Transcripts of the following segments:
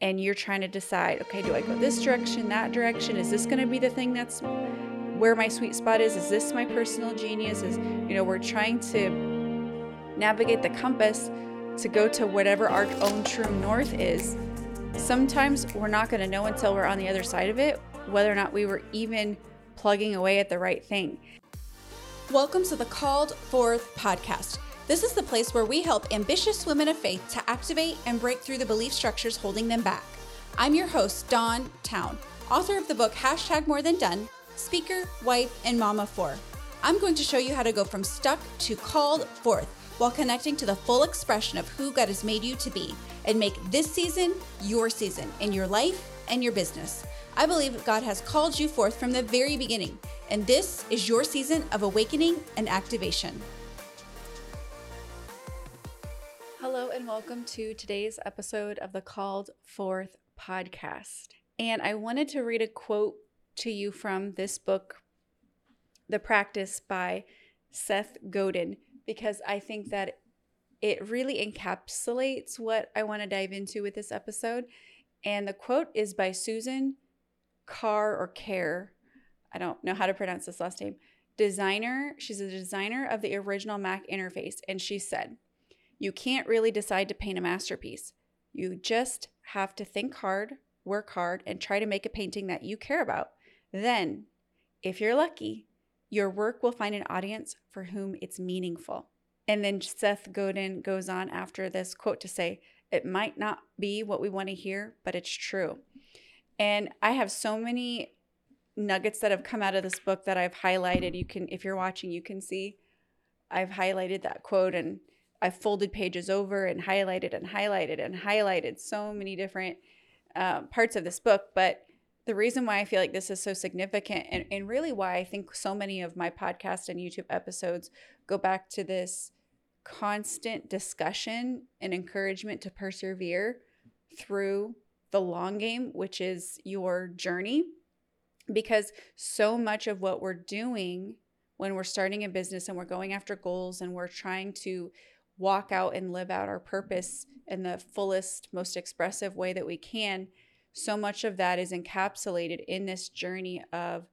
and you're trying to decide, okay, do I go this direction, that direction? Is this going to be the thing that's where my sweet spot is? Is this my personal genius? Is, you know, we're trying to navigate the compass to go to whatever our own true north is. Sometimes we're not going to know until we're on the other side of it whether or not we were even plugging away at the right thing. Welcome to the Called Forth podcast. This is the place where we help ambitious women of faith to activate and break through the belief structures holding them back. I'm your host, Dawn Towne, author of the book Hashtag More Than Done, speaker, wife, and mama for. I'm going to show you how to go from stuck to called forth while connecting to the full expression of who God has made you to be and make this season your season in your life and your business. I believe God has called you forth from the very beginning, and this is your season of awakening and activation. Hello, and welcome to today's episode of the Called Forth podcast. And I wanted to read a quote to you from this book, The Practice by Seth Godin, because I think that it really encapsulates what I want to dive into with this episode. And the quote is by Susan Carr or Care. I don't know how to pronounce this last name. Designer, she's a designer of the original Mac interface. And she said, you can't really decide to paint a masterpiece. You just have to think hard, work hard, and try to make a painting that you care about. Then, if you're lucky, your work will find an audience for whom it's meaningful. And then Seth Godin goes on after this quote to say, It might not be what we want to hear, but it's true. And I have so many nuggets that have come out of this book that I've highlighted. You can, if you're watching, you can see I've highlighted that quote and I folded pages over and highlighted and highlighted and highlighted so many different uh, parts of this book. But the reason why I feel like this is so significant and, and really why I think so many of my podcast and YouTube episodes go back to this constant discussion and encouragement to persevere through the long game, which is your journey. Because so much of what we're doing when we're starting a business and we're going after goals and we're trying to walk out and live out our purpose in the fullest, most expressive way that we can, so much of that is encapsulated in this journey of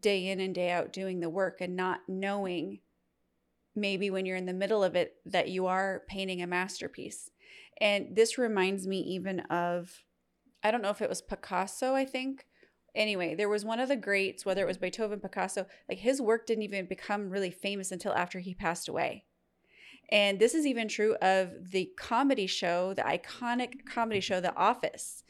day in and day out doing the work and not knowing maybe when you're in the middle of it that you are painting a masterpiece. And this reminds me even of, I don't know if it was Picasso, I think. Anyway, there was one of the greats, whether it was Beethoven, Picasso, like his work didn't even become really famous until after he passed away. And this is even true of the comedy show, the iconic comedy show, The Office.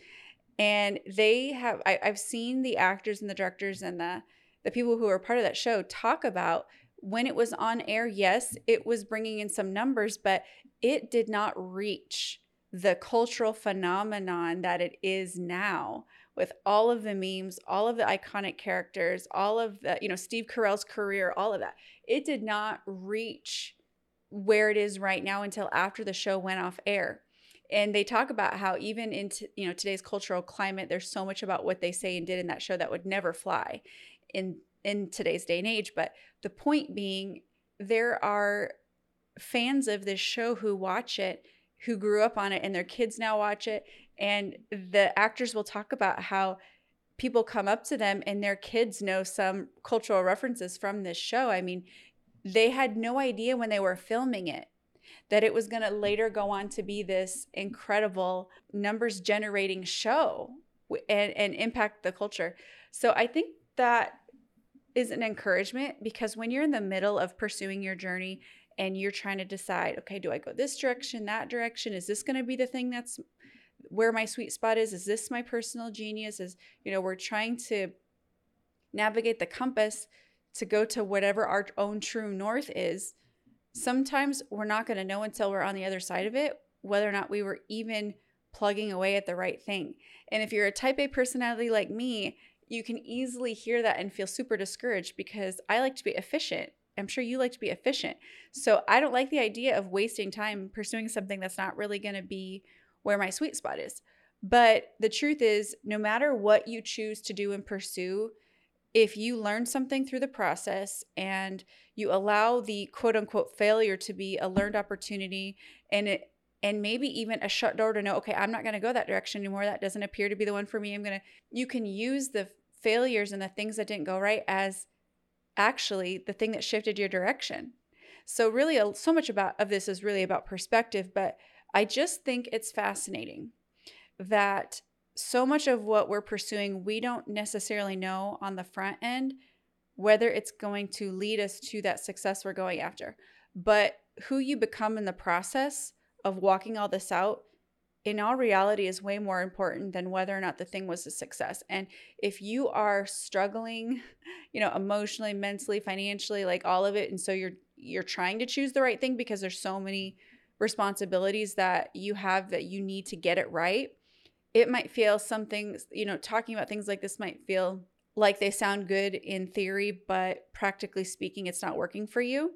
And they have, I, have seen the actors and the directors and the, the people who are part of that show talk about when it was on air. Yes, it was bringing in some numbers, but it did not reach the cultural phenomenon that it is now with all of the memes, all of the iconic characters, all of the, you know, Steve Carell's career, all of that. It did not reach where it is right now until after the show went off air. And they talk about how even in t- you know today's cultural climate there's so much about what they say and did in that show that would never fly in in today's day and age. But the point being there are fans of this show who watch it who grew up on it and their kids now watch it. And the actors will talk about how people come up to them and their kids know some cultural references from this show. I mean they had no idea when they were filming it that it was going to later go on to be this incredible numbers generating show and, and impact the culture. So I think that is an encouragement because when you're in the middle of pursuing your journey and you're trying to decide, okay, do I go this direction, that direction? Is this going to be the thing that's where my sweet spot is? Is this my personal genius? Is, you know, we're trying to navigate the compass to go to whatever our own true north is, sometimes we're not going to know until we're on the other side of it whether or not we were even plugging away at the right thing. And if you're a type A personality like me, you can easily hear that and feel super discouraged because I like to be efficient. I'm sure you like to be efficient. So I don't like the idea of wasting time pursuing something that's not really going to be where my sweet spot is. But the truth is, no matter what you choose to do and pursue, if you learn something through the process and you allow the quote unquote failure to be a learned opportunity and it and maybe even a shut door to know, okay, I'm not going to go that direction anymore. That doesn't appear to be the one for me. I'm going to, you can use the failures and the things that didn't go right as actually the thing that shifted your direction. So really so much about of this is really about perspective, but I just think it's fascinating that so much of what we're pursuing we don't necessarily know on the front end whether it's going to lead us to that success we're going after. But who you become in the process of walking all this out in all reality is way more important than whether or not the thing was a success. And if you are struggling, you know, emotionally, mentally, financially, like all of it and so you're you're trying to choose the right thing because there's so many responsibilities that you have that you need to get it right. It might feel something, you know, talking about things like this might feel like they sound good in theory, but practically speaking, it's not working for you.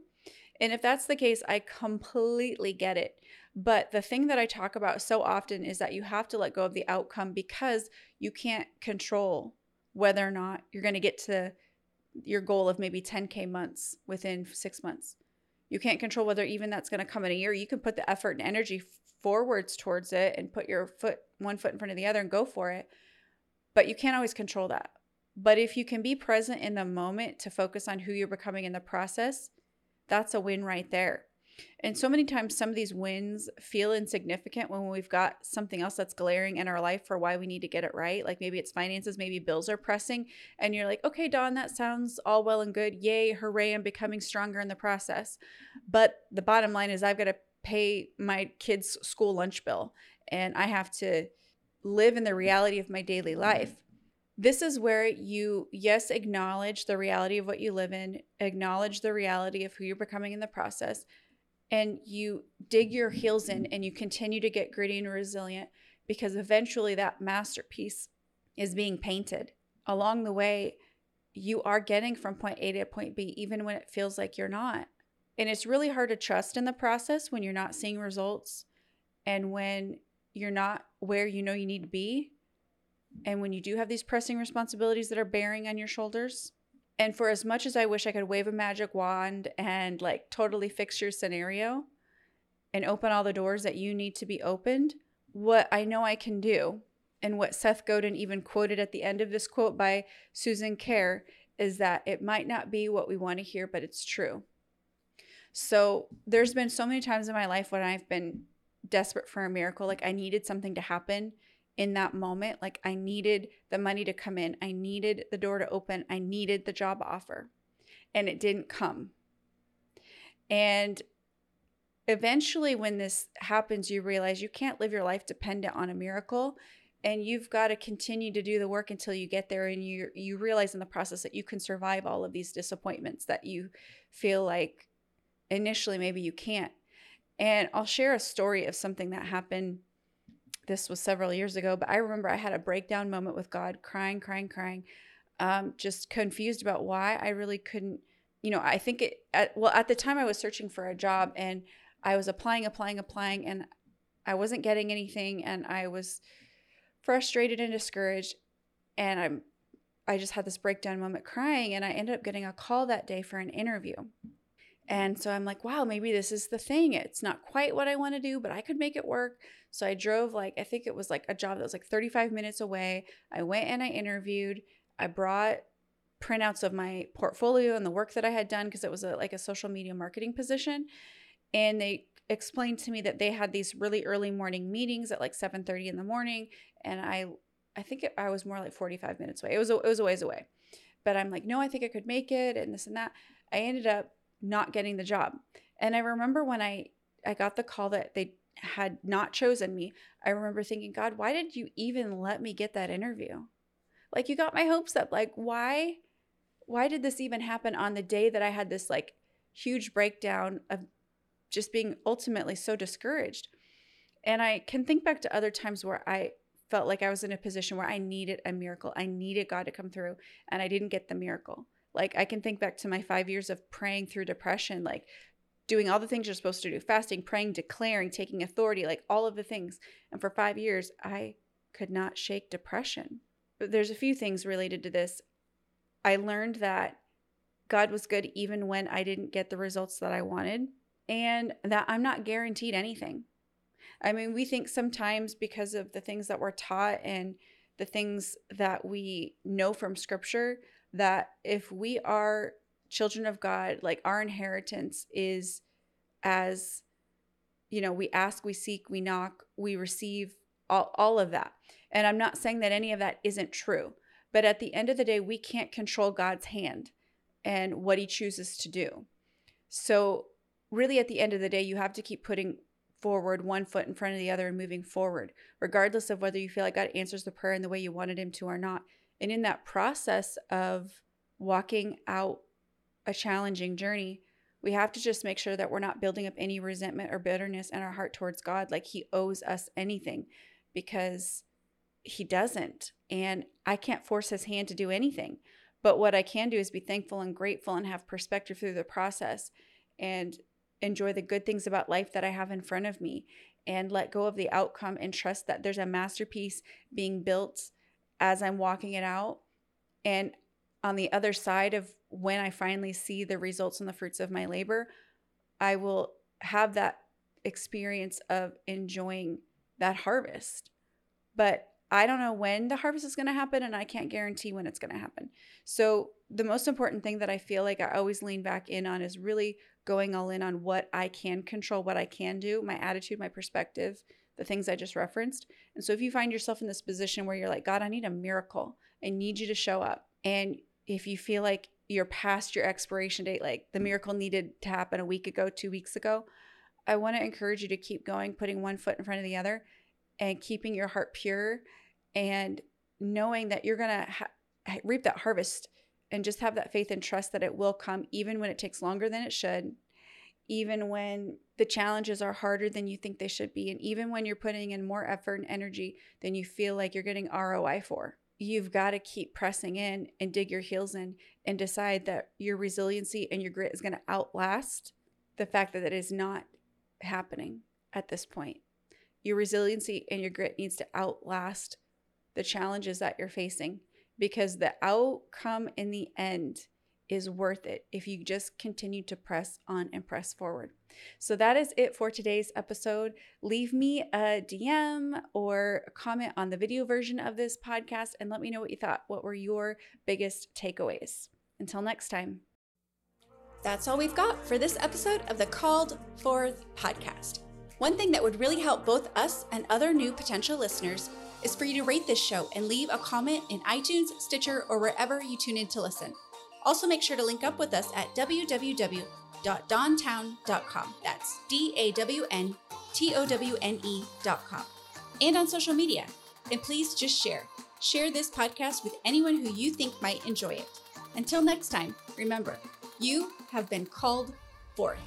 And if that's the case, I completely get it. But the thing that I talk about so often is that you have to let go of the outcome because you can't control whether or not you're going to get to your goal of maybe 10K months within six months. You can't control whether even that's going to come in a year. You can put the effort and energy forwards towards it and put your foot, one foot in front of the other and go for it. But you can't always control that. But if you can be present in the moment to focus on who you're becoming in the process, that's a win right there. And so many times, some of these wins feel insignificant when we've got something else that's glaring in our life for why we need to get it right. Like maybe it's finances, maybe bills are pressing, and you're like, okay, Dawn, that sounds all well and good. Yay, hooray, I'm becoming stronger in the process. But the bottom line is, I've got to pay my kids' school lunch bill, and I have to live in the reality of my daily life this is where you, yes, acknowledge the reality of what you live in, acknowledge the reality of who you're becoming in the process, and you dig your heels in and you continue to get gritty and resilient because eventually that masterpiece is being painted. Along the way, you are getting from point A to point B, even when it feels like you're not. And it's really hard to trust in the process when you're not seeing results and when you're not where you know you need to be and when you do have these pressing responsibilities that are bearing on your shoulders, and for as much as I wish I could wave a magic wand and like totally fix your scenario and open all the doors that you need to be opened, what I know I can do, and what Seth Godin even quoted at the end of this quote by Susan Kare, is that it might not be what we want to hear, but it's true. So there's been so many times in my life when I've been desperate for a miracle, like I needed something to happen in that moment. Like I needed the money to come in, I needed the door to open, I needed the job offer, and it didn't come. And eventually, when this happens, you realize you can't live your life dependent on a miracle. And you've got to continue to do the work until you get there, and you you realize in the process that you can survive all of these disappointments that you feel like initially maybe you can't. And I'll share a story of something that happened this was several years ago, but I remember I had a breakdown moment with God, crying, crying, crying, um, just confused about why I really couldn't. You know, I think it. At, well, at the time I was searching for a job and I was applying, applying, applying, and I wasn't getting anything, and I was frustrated and discouraged, and I'm. I just had this breakdown moment crying, and I ended up getting a call that day for an interview. And so I'm like, wow, maybe this is the thing. It's not quite what I want to do, but I could make it work. So I drove like, I think it was like a job that was like 35 minutes away. I went and I interviewed. I brought printouts of my portfolio and the work that I had done because it was a, like a social media marketing position. And they explained to me that they had these really early morning meetings at like 7:30 in the morning and I I think it, I was more like 45 minutes away. It was a, it was a ways away. But I'm like, "No, I think I could make it and this and that." I ended up not getting the job. And I remember when I I got the call that they had not chosen me, I remember thinking, God, why did you even let me get that interview? Like you got my hopes up. Like why why did this even happen on the day that I had this like huge breakdown of just being ultimately so discouraged? And I can think back to other times where I felt like I was in a position where I needed a miracle. I needed God to come through and I didn't get the miracle. Like I can think back to my five years of praying through depression, like doing all the things you're supposed to do fasting, praying, declaring, taking authority, like all of the things. And for five years, I could not shake depression. But there's a few things related to this. I learned that God was good even when I didn't get the results that I wanted, and that I'm not guaranteed anything. I mean, we think sometimes because of the things that we're taught and the things that we know from scripture that if we are children of God, like our inheritance is as you know, we ask, we seek, we knock, we receive all, all of that. And I'm not saying that any of that isn't true, but at the end of the day, we can't control God's hand and what he chooses to do. So, really, at the end of the day, you have to keep putting forward one foot in front of the other and moving forward, regardless of whether you feel like God answers the prayer in the way you wanted him to or not. And in that process of walking out a challenging journey, we have to just make sure that we're not building up any resentment or bitterness in our heart towards God, like He owes us anything, because He doesn't. And I can't force His hand to do anything. But what I can do is be thankful and grateful and have perspective through the process and enjoy the good things about life that I have in front of me and let go of the outcome and trust that there's a masterpiece being built as I'm walking it out. And on the other side of when I finally see the results and the fruits of my labor, I will have that experience of enjoying that harvest. But I don't know when the harvest is going to happen, and I can't guarantee when it's going to happen. So, the most important thing that I feel like I always lean back in on is really going all in on what I can control, what I can do, my attitude, my perspective, the things I just referenced. And so, if you find yourself in this position where you're like, God, I need a miracle, I need you to show up. And if you feel like you're past your expiration date, like the miracle needed to happen a week ago, two weeks ago, I want to encourage you to keep going, putting one foot in front of the other and keeping your heart pure and knowing that you're going to ha- reap that harvest and just have that faith and trust that it will come even when it takes longer than it should even when the challenges are harder than you think they should be and even when you're putting in more effort and energy than you feel like you're getting ROI for. You've got to keep pressing in and dig your heels in and decide that your resiliency and your grit is going to outlast the fact that it is not happening at this point. Your resiliency and your grit needs to outlast the challenges that you're facing because the outcome in the end is worth it if you just continue to press on and press forward. So that is it for today's episode. Leave me a DM or a comment on the video version of this podcast and let me know what you thought. What were your biggest takeaways? Until next time. That's all we've got for this episode of the Called Forth podcast. One thing that would really help both us and other new potential listeners is for you to rate this show and leave a comment in iTunes, Stitcher, or wherever you tune in to listen. Also, make sure to link up with us at www.dawntowne.com. That's D A W N T O W N E.com. And on social media. And please just share. Share this podcast with anyone who you think might enjoy it. Until next time, remember, you have been called forth.